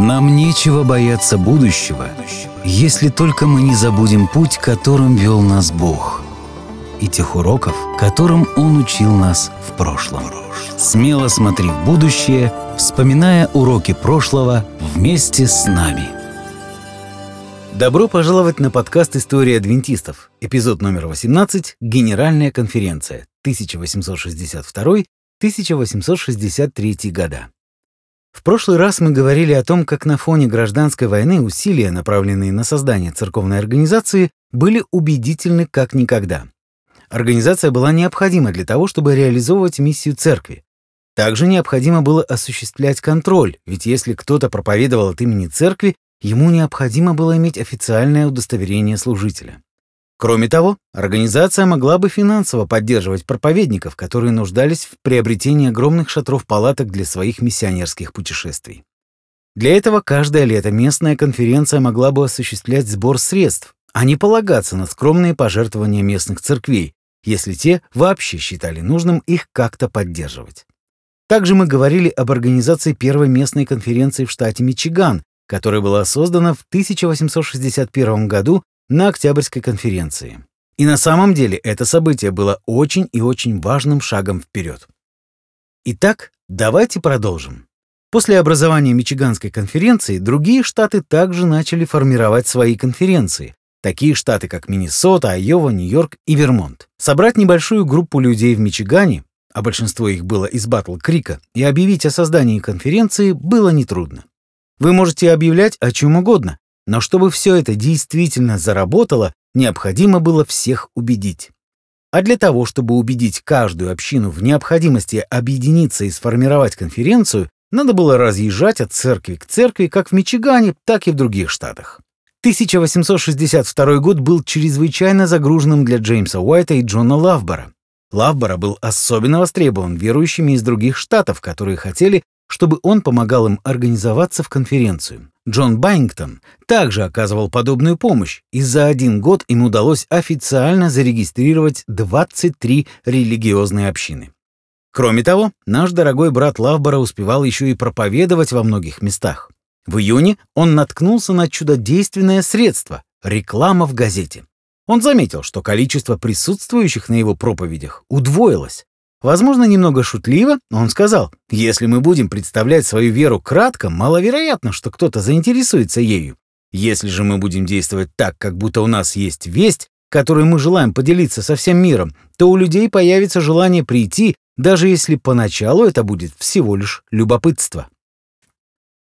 Нам нечего бояться будущего, если только мы не забудем путь, которым вел нас Бог, и тех уроков, которым Он учил нас в прошлом. Смело смотри в будущее, вспоминая уроки прошлого вместе с нами. Добро пожаловать на подкаст «История адвентистов», эпизод номер 18 «Генеральная конференция 1862-1863 года». В прошлый раз мы говорили о том, как на фоне гражданской войны усилия, направленные на создание церковной организации, были убедительны как никогда. Организация была необходима для того, чтобы реализовывать миссию церкви. Также необходимо было осуществлять контроль, ведь если кто-то проповедовал от имени церкви, ему необходимо было иметь официальное удостоверение служителя. Кроме того, организация могла бы финансово поддерживать проповедников, которые нуждались в приобретении огромных шатров-палаток для своих миссионерских путешествий. Для этого каждое лето местная конференция могла бы осуществлять сбор средств, а не полагаться на скромные пожертвования местных церквей, если те вообще считали нужным их как-то поддерживать. Также мы говорили об организации первой местной конференции в штате Мичиган, которая была создана в 1861 году на Октябрьской конференции. И на самом деле это событие было очень и очень важным шагом вперед. Итак, давайте продолжим. После образования Мичиганской конференции другие штаты также начали формировать свои конференции, такие штаты как Миннесота, Айова, Нью-Йорк и Вермонт. Собрать небольшую группу людей в Мичигане, а большинство их было из Батл-Крика, и объявить о создании конференции было нетрудно. Вы можете объявлять о чем угодно, но чтобы все это действительно заработало, необходимо было всех убедить. А для того, чтобы убедить каждую общину в необходимости объединиться и сформировать конференцию, надо было разъезжать от церкви к церкви как в Мичигане, так и в других штатах. 1862 год был чрезвычайно загруженным для Джеймса Уайта и Джона Лавбора. Лавбора был особенно востребован верующими из других штатов, которые хотели, чтобы он помогал им организоваться в конференцию. Джон Байнгтон также оказывал подобную помощь, и за один год им удалось официально зарегистрировать 23 религиозные общины. Кроме того, наш дорогой брат Лавбора успевал еще и проповедовать во многих местах. В июне он наткнулся на чудодейственное средство — реклама в газете. Он заметил, что количество присутствующих на его проповедях удвоилось, Возможно, немного шутливо, он сказал, если мы будем представлять свою веру кратко, маловероятно, что кто-то заинтересуется ею. Если же мы будем действовать так, как будто у нас есть весть, которой мы желаем поделиться со всем миром, то у людей появится желание прийти, даже если поначалу это будет всего лишь любопытство.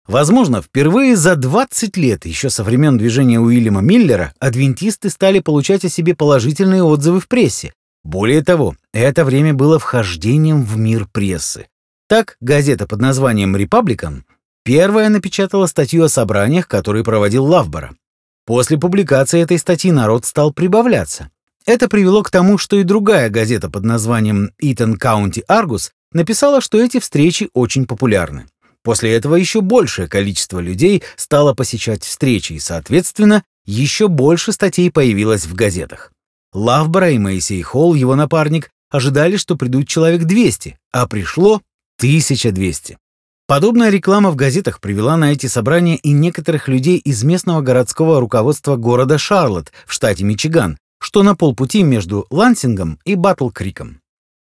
Возможно, впервые за 20 лет, еще со времен движения Уильяма Миллера, адвентисты стали получать о себе положительные отзывы в прессе, более того, это время было вхождением в мир прессы. Так, газета под названием «Репабликан» первая напечатала статью о собраниях, которые проводил Лавбора. После публикации этой статьи народ стал прибавляться. Это привело к тому, что и другая газета под названием «Итон Каунти Аргус» написала, что эти встречи очень популярны. После этого еще большее количество людей стало посещать встречи, и, соответственно, еще больше статей появилось в газетах. Лавбора и Моисей Холл, его напарник, ожидали, что придут человек 200, а пришло 1200. Подобная реклама в газетах привела на эти собрания и некоторых людей из местного городского руководства города Шарлотт в штате Мичиган, что на полпути между Лансингом и Батл-Криком.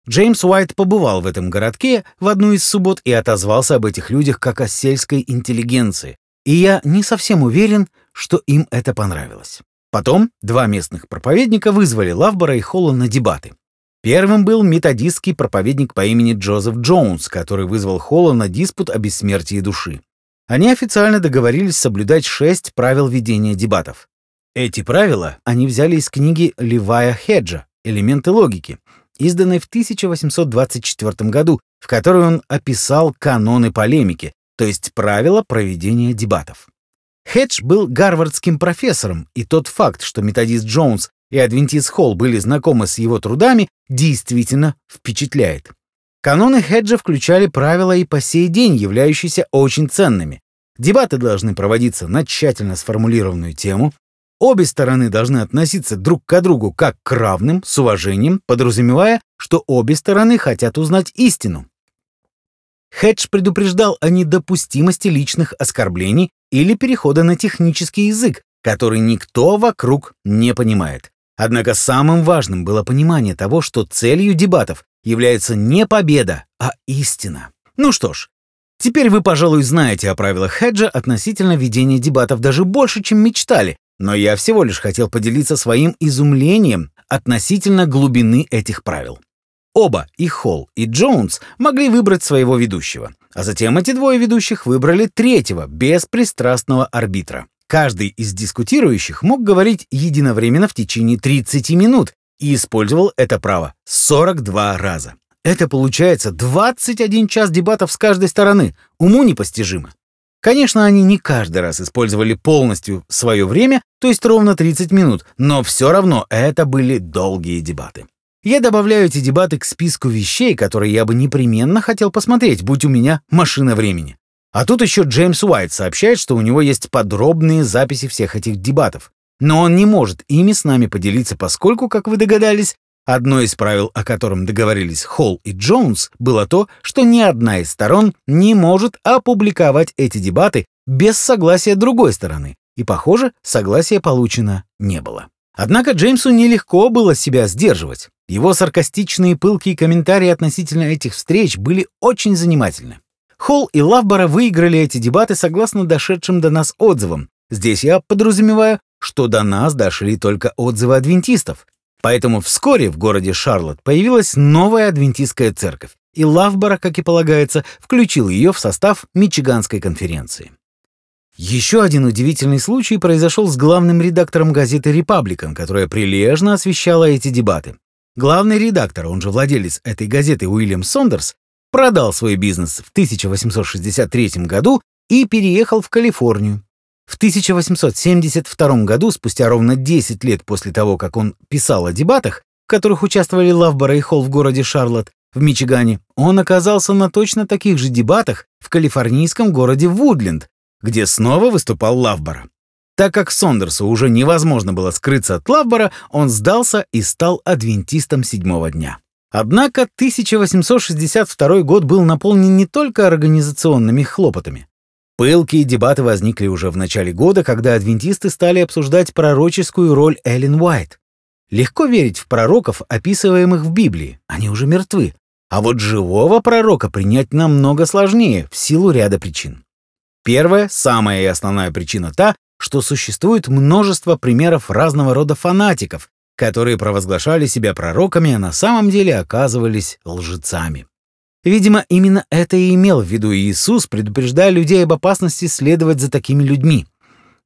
Джеймс Уайт побывал в этом городке в одну из суббот и отозвался об этих людях как о сельской интеллигенции, и я не совсем уверен, что им это понравилось. Потом два местных проповедника вызвали Лавбора и Холла на дебаты. Первым был методистский проповедник по имени Джозеф Джонс, который вызвал Холла на диспут о бессмертии души. Они официально договорились соблюдать шесть правил ведения дебатов. Эти правила они взяли из книги Левая Хеджа «Элементы логики», изданной в 1824 году, в которой он описал каноны полемики, то есть правила проведения дебатов. Хедж был гарвардским профессором, и тот факт, что методист Джонс и адвентист Холл были знакомы с его трудами, действительно впечатляет. Каноны Хеджа включали правила и по сей день являющиеся очень ценными. Дебаты должны проводиться на тщательно сформулированную тему, обе стороны должны относиться друг к другу как к равным, с уважением, подразумевая, что обе стороны хотят узнать истину. Хедж предупреждал о недопустимости личных оскорблений или перехода на технический язык, который никто вокруг не понимает. Однако самым важным было понимание того, что целью дебатов является не победа, а истина. Ну что ж, теперь вы, пожалуй, знаете о правилах Хеджа относительно ведения дебатов даже больше, чем мечтали, но я всего лишь хотел поделиться своим изумлением относительно глубины этих правил. Оба, и Холл, и Джонс, могли выбрать своего ведущего, а затем эти двое ведущих выбрали третьего, беспристрастного арбитра. Каждый из дискутирующих мог говорить единовременно в течение 30 минут и использовал это право 42 раза. Это получается 21 час дебатов с каждой стороны. Уму непостижимо. Конечно, они не каждый раз использовали полностью свое время, то есть ровно 30 минут, но все равно это были долгие дебаты. Я добавляю эти дебаты к списку вещей, которые я бы непременно хотел посмотреть, будь у меня машина времени. А тут еще Джеймс Уайт сообщает, что у него есть подробные записи всех этих дебатов. Но он не может ими с нами поделиться, поскольку, как вы догадались, одно из правил, о котором договорились Холл и Джонс, было то, что ни одна из сторон не может опубликовать эти дебаты без согласия другой стороны. И, похоже, согласия получено не было. Однако Джеймсу нелегко было себя сдерживать. Его саркастичные пылкие комментарии относительно этих встреч были очень занимательны. Холл и Лавбора выиграли эти дебаты согласно дошедшим до нас отзывам. Здесь я подразумеваю, что до нас дошли только отзывы адвентистов. Поэтому вскоре в городе Шарлотт появилась новая адвентистская церковь, и Лавбора, как и полагается, включил ее в состав Мичиганской конференции. Еще один удивительный случай произошел с главным редактором газеты «Репабликан», которая прилежно освещала эти дебаты. Главный редактор, он же владелец этой газеты Уильям Сондерс, продал свой бизнес в 1863 году и переехал в Калифорнию. В 1872 году, спустя ровно 10 лет после того, как он писал о дебатах, в которых участвовали Лавбора и Холл в городе Шарлотт, в Мичигане, он оказался на точно таких же дебатах в калифорнийском городе Вудленд, где снова выступал Лавбора. Так как Сондерсу уже невозможно было скрыться от Лавбора, он сдался и стал адвентистом седьмого дня. Однако 1862 год был наполнен не только организационными хлопотами. Пылкие дебаты возникли уже в начале года, когда адвентисты стали обсуждать пророческую роль Эллен Уайт. Легко верить в пророков, описываемых в Библии, они уже мертвы. А вот живого пророка принять намного сложнее в силу ряда причин. Первая, самая и основная причина та, что существует множество примеров разного рода фанатиков, которые провозглашали себя пророками, а на самом деле оказывались лжецами. Видимо, именно это и имел в виду Иисус, предупреждая людей об опасности следовать за такими людьми.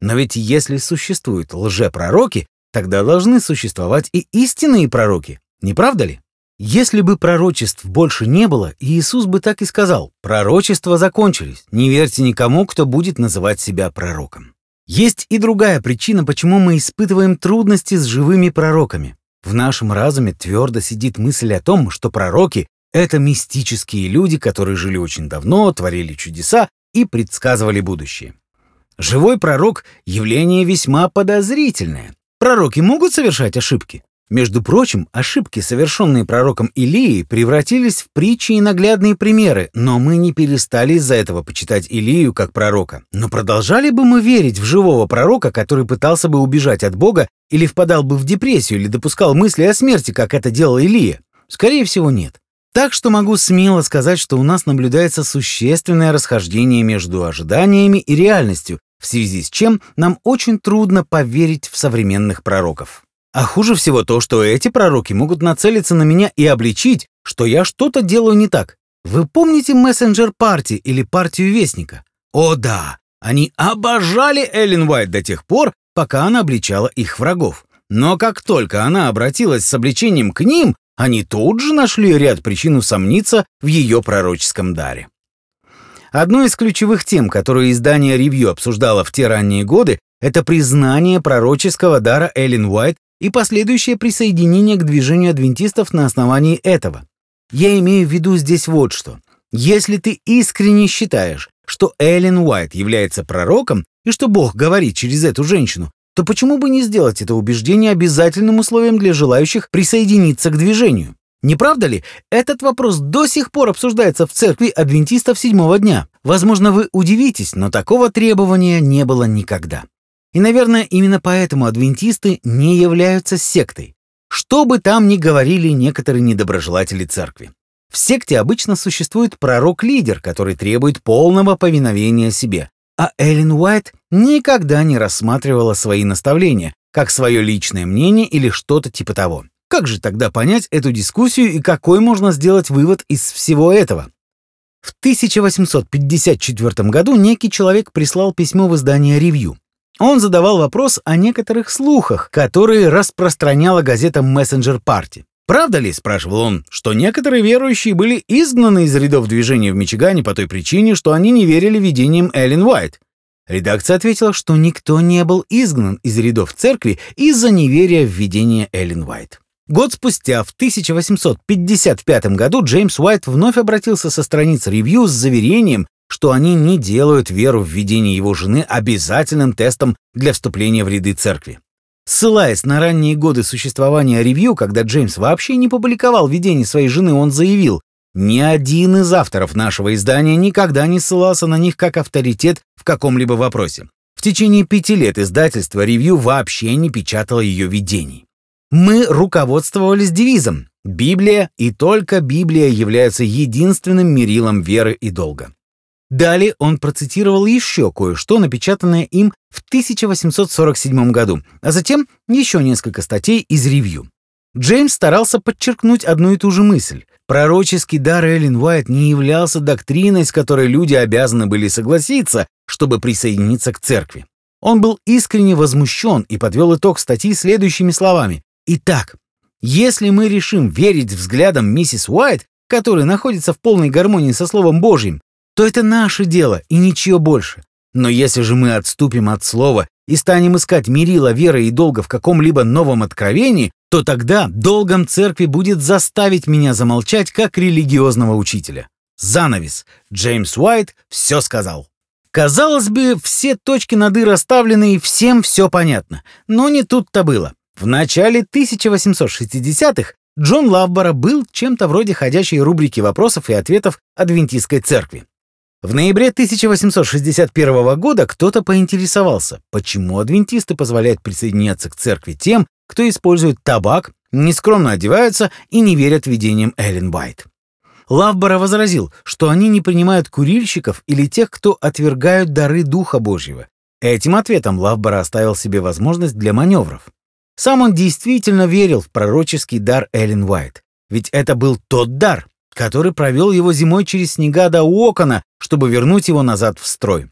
Но ведь если существуют лжепророки, тогда должны существовать и истинные пророки, не правда ли? Если бы пророчеств больше не было, Иисус бы так и сказал, пророчества закончились, не верьте никому, кто будет называть себя пророком. Есть и другая причина, почему мы испытываем трудности с живыми пророками. В нашем разуме твердо сидит мысль о том, что пророки — это мистические люди, которые жили очень давно, творили чудеса и предсказывали будущее. Живой пророк — явление весьма подозрительное. Пророки могут совершать ошибки? Между прочим, ошибки, совершенные пророком Илией, превратились в притчи и наглядные примеры, но мы не перестали из-за этого почитать Илию как пророка. Но продолжали бы мы верить в живого пророка, который пытался бы убежать от Бога или впадал бы в депрессию или допускал мысли о смерти, как это делал Илия? Скорее всего, нет. Так что могу смело сказать, что у нас наблюдается существенное расхождение между ожиданиями и реальностью, в связи с чем нам очень трудно поверить в современных пророков. А хуже всего то, что эти пророки могут нацелиться на меня и обличить, что я что-то делаю не так. Вы помните мессенджер партии или партию Вестника? О да, они обожали Эллен Уайт до тех пор, пока она обличала их врагов. Но как только она обратилась с обличением к ним, они тут же нашли ряд причин усомниться в ее пророческом даре. Одной из ключевых тем, которую издание «Ревью» обсуждало в те ранние годы, это признание пророческого дара Эллен Уайт и последующее присоединение к движению адвентистов на основании этого. Я имею в виду здесь вот что. Если ты искренне считаешь, что Эллен Уайт является пророком и что Бог говорит через эту женщину, то почему бы не сделать это убеждение обязательным условием для желающих присоединиться к движению? Не правда ли? Этот вопрос до сих пор обсуждается в церкви адвентистов седьмого дня. Возможно, вы удивитесь, но такого требования не было никогда. И, наверное, именно поэтому адвентисты не являются сектой. Что бы там ни говорили некоторые недоброжелатели церкви. В секте обычно существует пророк-лидер, который требует полного повиновения себе. А Эллен Уайт никогда не рассматривала свои наставления как свое личное мнение или что-то типа того. Как же тогда понять эту дискуссию и какой можно сделать вывод из всего этого? В 1854 году некий человек прислал письмо в издание «Ревью». Он задавал вопрос о некоторых слухах, которые распространяла газета «Мессенджер Парти». «Правда ли, — спрашивал он, — что некоторые верующие были изгнаны из рядов движения в Мичигане по той причине, что они не верили видениям Эллен Уайт?» Редакция ответила, что никто не был изгнан из рядов церкви из-за неверия в видение Эллен Уайт. Год спустя, в 1855 году, Джеймс Уайт вновь обратился со страниц ревью с заверением, что они не делают веру в видение его жены обязательным тестом для вступления в ряды церкви. Ссылаясь на ранние годы существования ревью, когда Джеймс вообще не публиковал видение своей жены, он заявил, «Ни один из авторов нашего издания никогда не ссылался на них как авторитет в каком-либо вопросе. В течение пяти лет издательство ревью вообще не печатало ее видений. Мы руководствовались девизом «Библия и только Библия являются единственным мерилом веры и долга». Далее он процитировал еще кое-что, напечатанное им в 1847 году, а затем еще несколько статей из ревью. Джеймс старался подчеркнуть одну и ту же мысль. Пророческий дар Эллен Уайт не являлся доктриной, с которой люди обязаны были согласиться, чтобы присоединиться к церкви. Он был искренне возмущен и подвел итог статьи следующими словами. «Итак, если мы решим верить взглядам миссис Уайт, который находится в полной гармонии со Словом Божьим, то это наше дело и ничего больше. Но если же мы отступим от слова и станем искать мерила веры и долга в каком-либо новом откровении, то тогда долгом церкви будет заставить меня замолчать как религиозного учителя. Занавес. Джеймс Уайт все сказал. Казалось бы, все точки над «и» расставлены и всем все понятно. Но не тут-то было. В начале 1860-х Джон Лавбора был чем-то вроде ходячей рубрики вопросов и ответов Адвентистской церкви. В ноябре 1861 года кто-то поинтересовался, почему адвентисты позволяют присоединяться к церкви тем, кто использует табак, нескромно одеваются и не верят видениям Эллен Байт. Лавбора возразил, что они не принимают курильщиков или тех, кто отвергают дары Духа Божьего. Этим ответом Лавбора оставил себе возможность для маневров. Сам он действительно верил в пророческий дар Эллен Уайт, ведь это был тот дар, который провел его зимой через снега до Уокона, чтобы вернуть его назад в строй.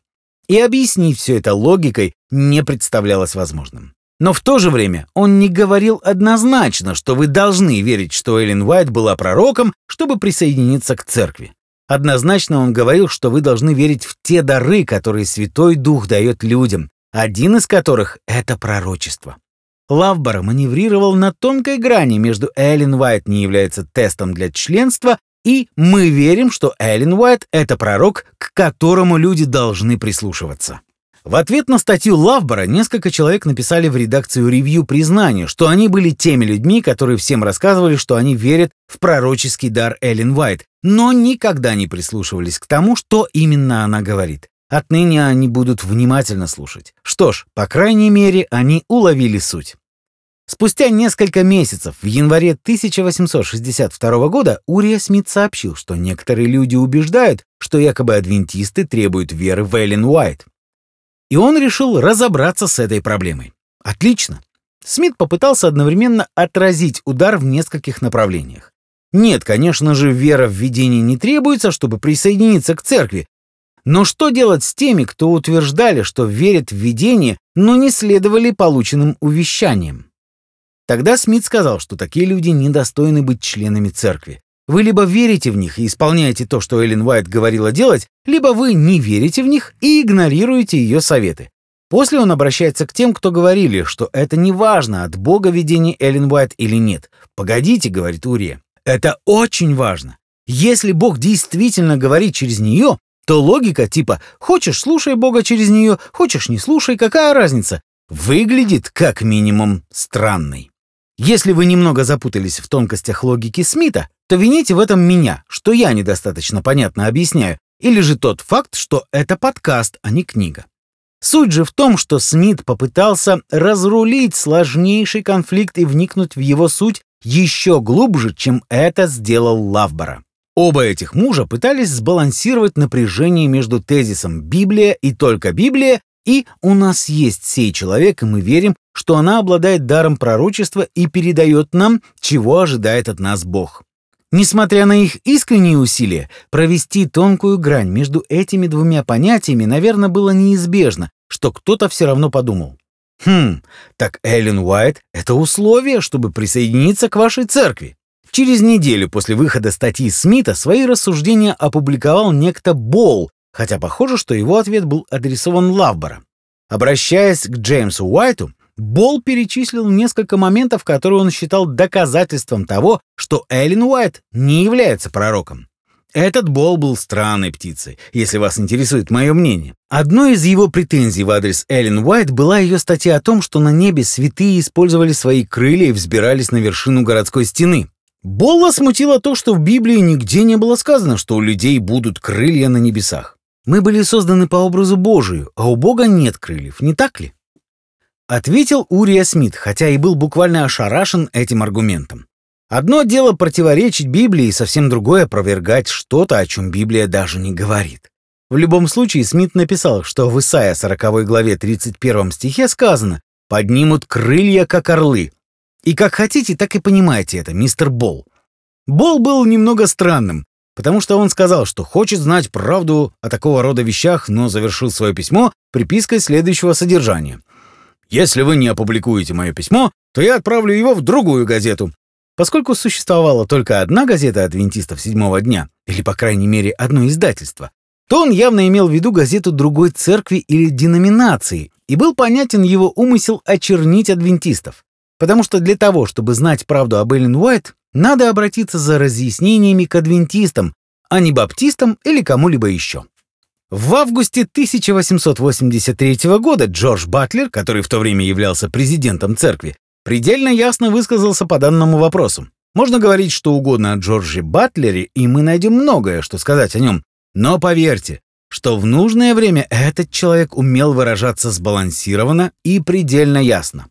И объяснить все это логикой не представлялось возможным. Но в то же время он не говорил однозначно, что вы должны верить, что Эллен Уайт была пророком, чтобы присоединиться к церкви. Однозначно он говорил, что вы должны верить в те дары, которые Святой Дух дает людям, один из которых — это пророчество. Лавбора маневрировал на тонкой грани между Эллен Уайт не является тестом для членства и мы верим, что Эллен Уайт — это пророк, к которому люди должны прислушиваться. В ответ на статью Лавбора несколько человек написали в редакцию ревью признание, что они были теми людьми, которые всем рассказывали, что они верят в пророческий дар Эллен Уайт, но никогда не прислушивались к тому, что именно она говорит. Отныне они будут внимательно слушать. Что ж, по крайней мере, они уловили суть. Спустя несколько месяцев, в январе 1862 года, Урия Смит сообщил, что некоторые люди убеждают, что якобы адвентисты требуют веры в Эллен Уайт. И он решил разобраться с этой проблемой. Отлично. Смит попытался одновременно отразить удар в нескольких направлениях. Нет, конечно же, вера в видение не требуется, чтобы присоединиться к церкви. Но что делать с теми, кто утверждали, что верят в видение, но не следовали полученным увещаниям? Тогда Смит сказал, что такие люди недостойны быть членами церкви. Вы либо верите в них и исполняете то, что Эллен Уайт говорила делать, либо вы не верите в них и игнорируете ее советы. После он обращается к тем, кто говорили, что это не важно, от Бога видение Эллен Уайт или нет. «Погодите», — говорит Урия, — «это очень важно. Если Бог действительно говорит через нее, то логика типа «хочешь, слушай Бога через нее, хочешь, не слушай, какая разница?» выглядит как минимум странной. Если вы немного запутались в тонкостях логики Смита, то вините в этом меня, что я недостаточно понятно объясняю, или же тот факт, что это подкаст, а не книга. Суть же в том, что Смит попытался разрулить сложнейший конфликт и вникнуть в его суть еще глубже, чем это сделал Лавбора. Оба этих мужа пытались сбалансировать напряжение между тезисом «Библия» и «Только Библия» и «У нас есть сей человек, и мы верим, что она обладает даром пророчества и передает нам, чего ожидает от нас Бог». Несмотря на их искренние усилия, провести тонкую грань между этими двумя понятиями, наверное, было неизбежно, что кто-то все равно подумал. Хм, так Эллен Уайт — это условие, чтобы присоединиться к вашей церкви. Через неделю после выхода статьи Смита свои рассуждения опубликовал некто Болл, хотя похоже, что его ответ был адресован Лавбора. Обращаясь к Джеймсу Уайту, Болл перечислил несколько моментов, которые он считал доказательством того, что Эллен Уайт не является пророком. Этот Болл был странной птицей, если вас интересует мое мнение. Одной из его претензий в адрес Эллен Уайт была ее статья о том, что на небе святые использовали свои крылья и взбирались на вершину городской стены. Болла смутило то, что в Библии нигде не было сказано, что у людей будут крылья на небесах. Мы были созданы по образу Божию, а у Бога нет крыльев, не так ли? Ответил Урия Смит, хотя и был буквально ошарашен этим аргументом. Одно дело противоречить Библии, совсем другое опровергать что-то, о чем Библия даже не говорит. В любом случае, Смит написал, что в Исаия 40 главе 31 стихе сказано «поднимут крылья, как орлы». И как хотите, так и понимаете это, мистер Болл. Болл был немного странным, потому что он сказал, что хочет знать правду о такого рода вещах, но завершил свое письмо припиской следующего содержания. Если вы не опубликуете мое письмо, то я отправлю его в другую газету. Поскольку существовала только одна газета адвентистов седьмого дня, или, по крайней мере, одно издательство, то он явно имел в виду газету другой церкви или деноминации, и был понятен его умысел очернить адвентистов. Потому что для того, чтобы знать правду об Эллен Уайт, надо обратиться за разъяснениями к адвентистам, а не баптистам или кому-либо еще. В августе 1883 года Джордж Батлер, который в то время являлся президентом церкви, предельно ясно высказался по данному вопросу. Можно говорить что угодно о Джорджи Батлере, и мы найдем многое, что сказать о нем. Но поверьте, что в нужное время этот человек умел выражаться сбалансированно и предельно ясно.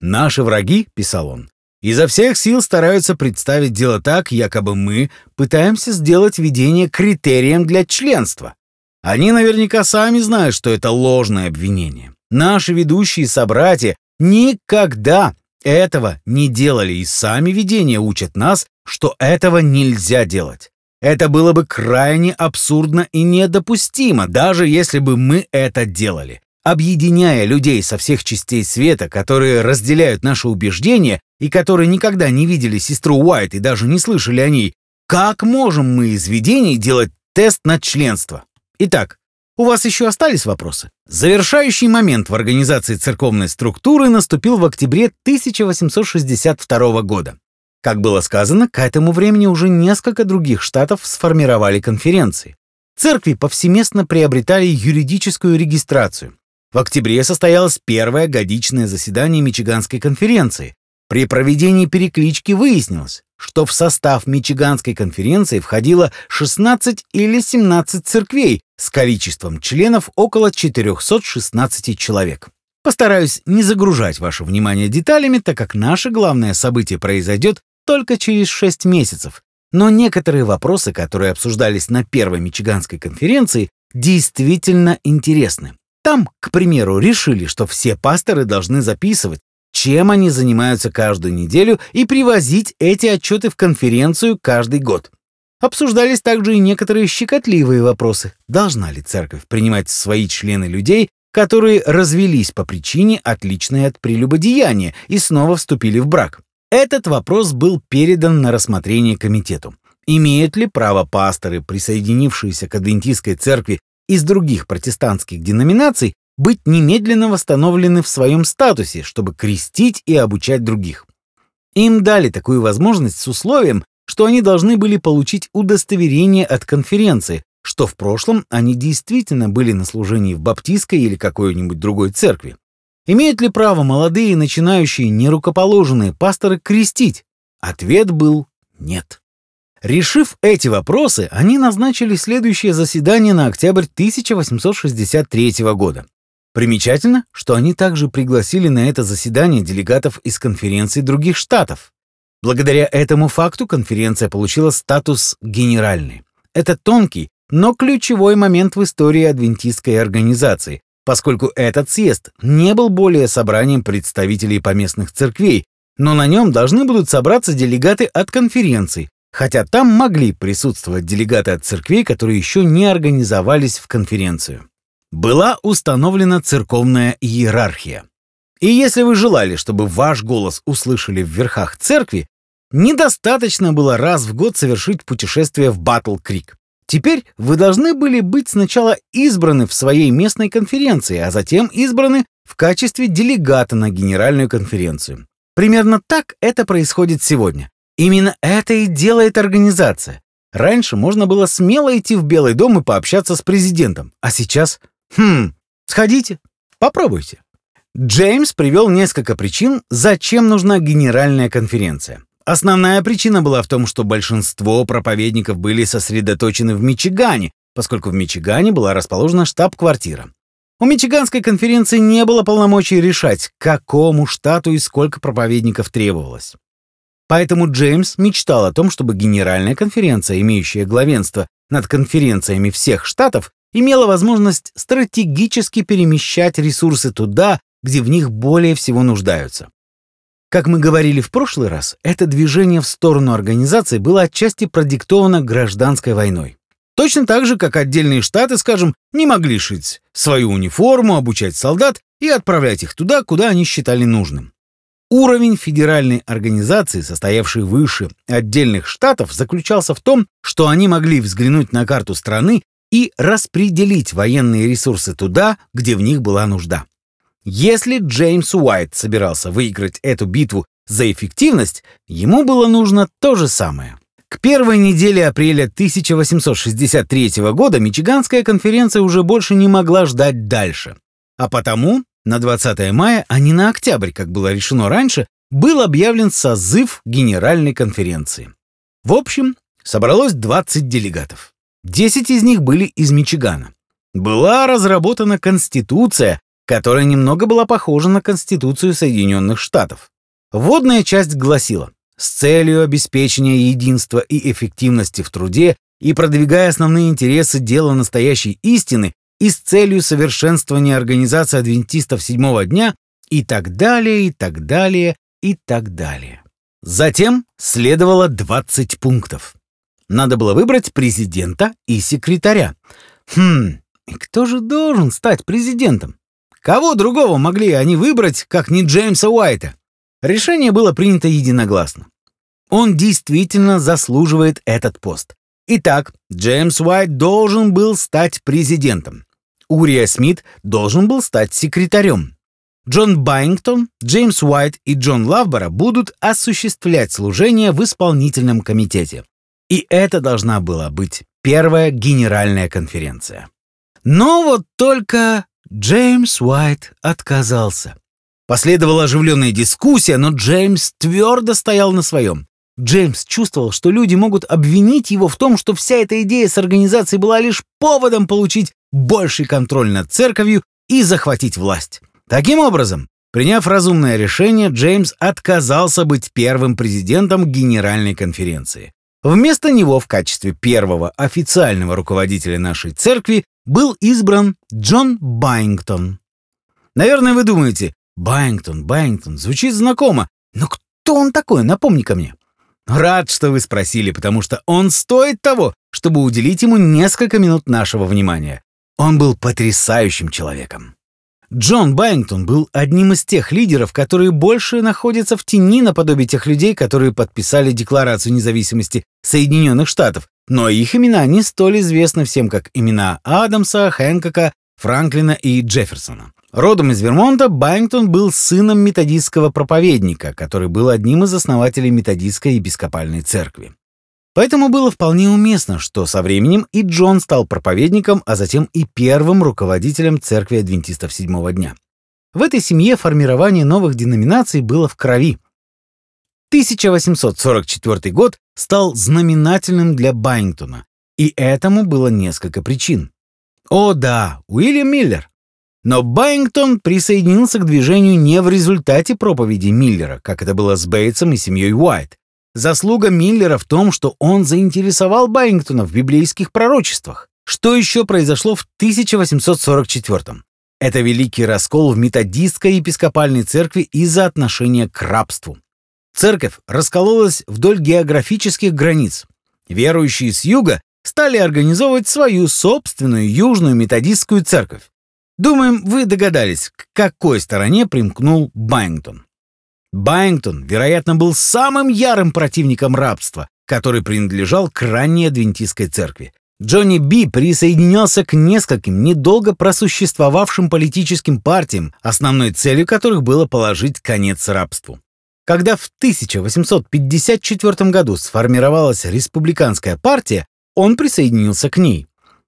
«Наши враги», — писал он, — «изо всех сил стараются представить дело так, якобы мы пытаемся сделать видение критерием для членства. Они наверняка сами знают, что это ложное обвинение. Наши ведущие собратья никогда этого не делали, и сами видения учат нас, что этого нельзя делать. Это было бы крайне абсурдно и недопустимо, даже если бы мы это делали. Объединяя людей со всех частей света, которые разделяют наши убеждения и которые никогда не видели сестру Уайт и даже не слышали о ней, как можем мы из видений делать тест на членство? Итак, у вас еще остались вопросы? Завершающий момент в организации церковной структуры наступил в октябре 1862 года. Как было сказано, к этому времени уже несколько других штатов сформировали конференции. Церкви повсеместно приобретали юридическую регистрацию. В октябре состоялось первое годичное заседание Мичиганской конференции, при проведении переклички выяснилось, что в состав Мичиганской конференции входило 16 или 17 церквей с количеством членов около 416 человек. Постараюсь не загружать ваше внимание деталями, так как наше главное событие произойдет только через 6 месяцев. Но некоторые вопросы, которые обсуждались на первой Мичиганской конференции, действительно интересны. Там, к примеру, решили, что все пасторы должны записывать, чем они занимаются каждую неделю и привозить эти отчеты в конференцию каждый год. Обсуждались также и некоторые щекотливые вопросы. Должна ли церковь принимать в свои члены людей, которые развелись по причине, отличной от прелюбодеяния, и снова вступили в брак? Этот вопрос был передан на рассмотрение комитету. Имеют ли право пасторы, присоединившиеся к адвентистской церкви из других протестантских деноминаций, быть немедленно восстановлены в своем статусе, чтобы крестить и обучать других. Им дали такую возможность с условием, что они должны были получить удостоверение от конференции, что в прошлом они действительно были на служении в баптистской или какой-нибудь другой церкви. Имеют ли право молодые, начинающие, нерукоположенные пасторы крестить? Ответ был нет. Решив эти вопросы, они назначили следующее заседание на октябрь 1863 года. Примечательно, что они также пригласили на это заседание делегатов из конференций других штатов. Благодаря этому факту конференция получила статус генеральной. Это тонкий, но ключевой момент в истории адвентистской организации, поскольку этот съезд не был более собранием представителей поместных церквей, но на нем должны будут собраться делегаты от конференций, хотя там могли присутствовать делегаты от церквей, которые еще не организовались в конференцию. Была установлена церковная иерархия. И если вы желали, чтобы ваш голос услышали в верхах церкви, недостаточно было раз в год совершить путешествие в Батл-Крик. Теперь вы должны были быть сначала избраны в своей местной конференции, а затем избраны в качестве делегата на генеральную конференцию. Примерно так это происходит сегодня. Именно это и делает организация. Раньше можно было смело идти в Белый дом и пообщаться с президентом, а сейчас... Хм, сходите, попробуйте. Джеймс привел несколько причин, зачем нужна генеральная конференция. Основная причина была в том, что большинство проповедников были сосредоточены в Мичигане, поскольку в Мичигане была расположена штаб-квартира. У Мичиганской конференции не было полномочий решать, какому штату и сколько проповедников требовалось. Поэтому Джеймс мечтал о том, чтобы Генеральная конференция, имеющая главенство над конференциями всех штатов, имела возможность стратегически перемещать ресурсы туда, где в них более всего нуждаются. Как мы говорили в прошлый раз, это движение в сторону организации было отчасти продиктовано гражданской войной. Точно так же, как отдельные штаты, скажем, не могли шить свою униформу, обучать солдат и отправлять их туда, куда они считали нужным. Уровень федеральной организации, состоявшей выше отдельных штатов, заключался в том, что они могли взглянуть на карту страны и распределить военные ресурсы туда, где в них была нужда. Если Джеймс Уайт собирался выиграть эту битву за эффективность, ему было нужно то же самое. К первой неделе апреля 1863 года Мичиганская конференция уже больше не могла ждать дальше. А потому на 20 мая, а не на октябрь, как было решено раньше, был объявлен созыв Генеральной конференции. В общем, собралось 20 делегатов. 10 из них были из Мичигана. Была разработана Конституция, которая немного была похожа на Конституцию Соединенных Штатов. Вводная часть гласила, с целью обеспечения единства и эффективности в труде и продвигая основные интересы дела настоящей истины, и с целью совершенствования организации адвентистов седьмого дня и так далее, и так далее, и так далее. Затем следовало 20 пунктов. Надо было выбрать президента и секретаря. Хм, кто же должен стать президентом? Кого другого могли они выбрать, как не Джеймса Уайта? Решение было принято единогласно. Он действительно заслуживает этот пост. Итак, Джеймс Уайт должен был стать президентом. Урия Смит должен был стать секретарем. Джон Байнгтон, Джеймс Уайт и Джон Лавбора будут осуществлять служение в исполнительном комитете. И это должна была быть первая генеральная конференция. Но вот только Джеймс Уайт отказался. Последовала оживленная дискуссия, но Джеймс твердо стоял на своем. Джеймс чувствовал, что люди могут обвинить его в том, что вся эта идея с организацией была лишь поводом получить больший контроль над церковью и захватить власть. Таким образом, приняв разумное решение, Джеймс отказался быть первым президентом Генеральной конференции. Вместо него в качестве первого официального руководителя нашей церкви был избран Джон Байнгтон. Наверное, вы думаете, Байнгтон, Байнгтон, звучит знакомо, но кто он такой, напомни-ка мне. Рад, что вы спросили, потому что он стоит того, чтобы уделить ему несколько минут нашего внимания. Он был потрясающим человеком. Джон Байнгтон был одним из тех лидеров, которые больше находятся в тени наподобие тех людей, которые подписали Декларацию независимости Соединенных Штатов, но их имена не столь известны всем, как имена Адамса, Хэнкока, Франклина и Джефферсона. Родом из Вермонта, Байнгтон был сыном методистского проповедника, который был одним из основателей методистской епископальной церкви. Поэтому было вполне уместно, что со временем и Джон стал проповедником, а затем и первым руководителем церкви адвентистов седьмого дня. В этой семье формирование новых деноминаций было в крови. 1844 год стал знаменательным для Байнгтона, и этому было несколько причин. О да, Уильям Миллер. Но Байнгтон присоединился к движению не в результате проповеди Миллера, как это было с Бейтсом и семьей Уайт. Заслуга Миллера в том, что он заинтересовал Байнгтона в библейских пророчествах. Что еще произошло в 1844 -м? Это великий раскол в методистской епископальной церкви из-за отношения к рабству. Церковь раскололась вдоль географических границ. Верующие с юга стали организовывать свою собственную южную методистскую церковь. Думаем, вы догадались, к какой стороне примкнул Байнгтон. Байнгтон, вероятно, был самым ярым противником рабства, который принадлежал к ранней адвентистской церкви. Джонни Би присоединялся к нескольким недолго просуществовавшим политическим партиям, основной целью которых было положить конец рабству. Когда в 1854 году сформировалась республиканская партия, он присоединился к ней.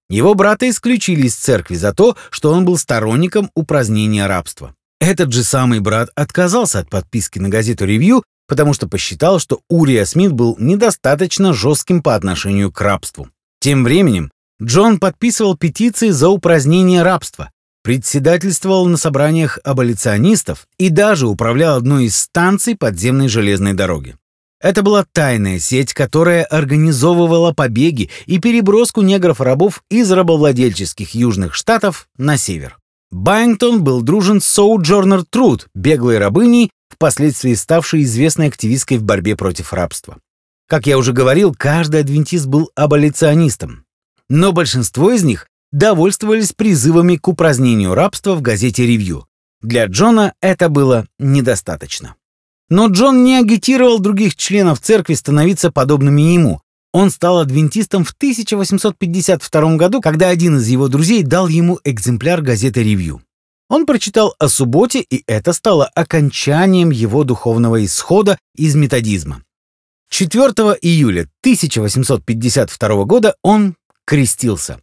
Его брата исключили из церкви за то, что он был сторонником упразднения рабства. Этот же самый брат отказался от подписки на газету «Ревью», потому что посчитал, что Урия Смит был недостаточно жестким по отношению к рабству. Тем временем Джон подписывал петиции за упразднение рабства, председательствовал на собраниях аболиционистов и даже управлял одной из станций подземной железной дороги. Это была тайная сеть, которая организовывала побеги и переброску негров-рабов из рабовладельческих южных штатов на север. Байнгтон был дружен с Соуджорнер Труд, беглой рабыней, впоследствии ставшей известной активисткой в борьбе против рабства. Как я уже говорил, каждый адвентист был аболиционистом. Но большинство из них довольствовались призывами к упразднению рабства в газете «Ревью». Для Джона это было недостаточно. Но Джон не агитировал других членов церкви становиться подобными ему. Он стал адвентистом в 1852 году, когда один из его друзей дал ему экземпляр газеты «Ревью». Он прочитал о субботе, и это стало окончанием его духовного исхода из методизма. 4 июля 1852 года он крестился.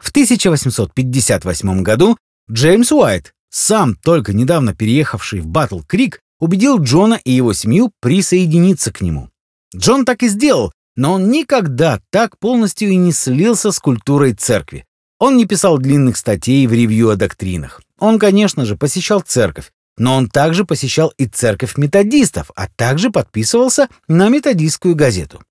В 1858 году Джеймс Уайт, сам только недавно переехавший в Батл Крик, убедил Джона и его семью присоединиться к нему. Джон так и сделал, но он никогда так полностью и не слился с культурой церкви. Он не писал длинных статей в ревью о доктринах. Он, конечно же, посещал церковь, но он также посещал и церковь методистов, а также подписывался на методистскую газету.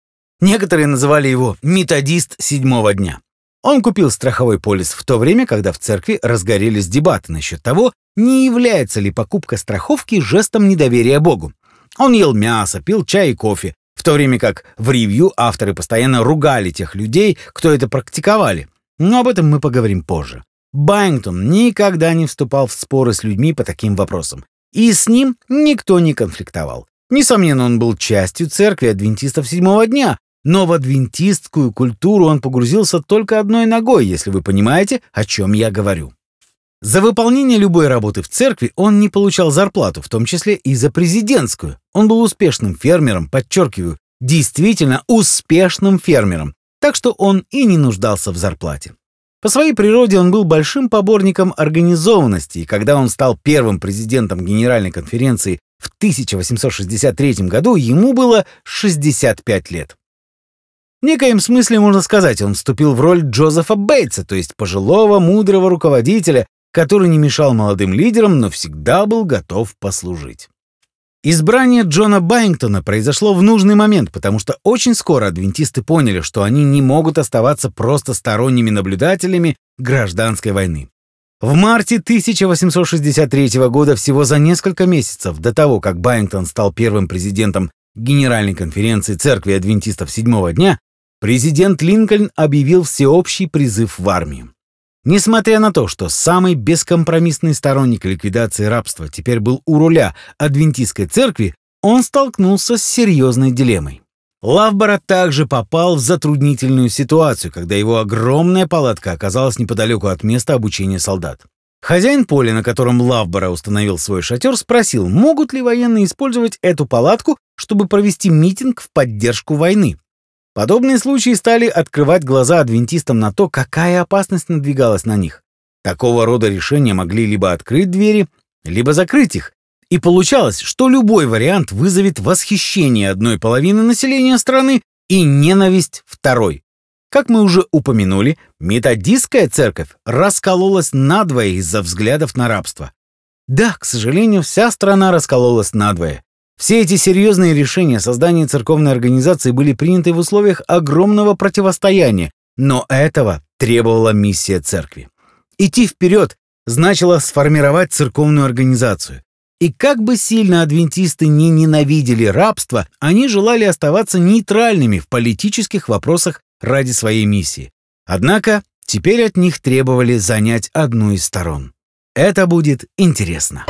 Некоторые называли его «методист седьмого дня». Он купил страховой полис в то время, когда в церкви разгорелись дебаты насчет того, не является ли покупка страховки жестом недоверия Богу. Он ел мясо, пил чай и кофе, то время как в ревью авторы постоянно ругали тех людей, кто это практиковали. Но об этом мы поговорим позже. Байнгтон никогда не вступал в споры с людьми по таким вопросам. И с ним никто не конфликтовал. Несомненно, он был частью церкви адвентистов седьмого дня, но в адвентистскую культуру он погрузился только одной ногой, если вы понимаете, о чем я говорю. За выполнение любой работы в церкви он не получал зарплату, в том числе и за президентскую. Он был успешным фермером, подчеркиваю, действительно успешным фермером, так что он и не нуждался в зарплате. По своей природе он был большим поборником организованности, и когда он стал первым президентом Генеральной конференции в 1863 году, ему было 65 лет. В некоем смысле можно сказать, он вступил в роль Джозефа Бейтса, то есть пожилого, мудрого руководителя, который не мешал молодым лидерам, но всегда был готов послужить. Избрание Джона Байнгтона произошло в нужный момент, потому что очень скоро адвентисты поняли, что они не могут оставаться просто сторонними наблюдателями гражданской войны. В марте 1863 года, всего за несколько месяцев до того, как Байнгтон стал первым президентом Генеральной конференции Церкви адвентистов седьмого дня, президент Линкольн объявил всеобщий призыв в армию. Несмотря на то, что самый бескомпромиссный сторонник ликвидации рабства теперь был у руля адвентистской церкви, он столкнулся с серьезной дилеммой. Лавбора также попал в затруднительную ситуацию, когда его огромная палатка оказалась неподалеку от места обучения солдат. Хозяин поля, на котором Лавбора установил свой шатер, спросил, могут ли военные использовать эту палатку, чтобы провести митинг в поддержку войны. Подобные случаи стали открывать глаза адвентистам на то, какая опасность надвигалась на них. Такого рода решения могли либо открыть двери, либо закрыть их. И получалось, что любой вариант вызовет восхищение одной половины населения страны и ненависть второй. Как мы уже упомянули, методистская церковь раскололась надвое из-за взглядов на рабство. Да, к сожалению, вся страна раскололась надвое. Все эти серьезные решения создания церковной организации были приняты в условиях огромного противостояния, но этого требовала миссия церкви. Идти вперед значило сформировать церковную организацию. И как бы сильно адвентисты не ненавидели рабство, они желали оставаться нейтральными в политических вопросах ради своей миссии. Однако теперь от них требовали занять одну из сторон. Это будет интересно.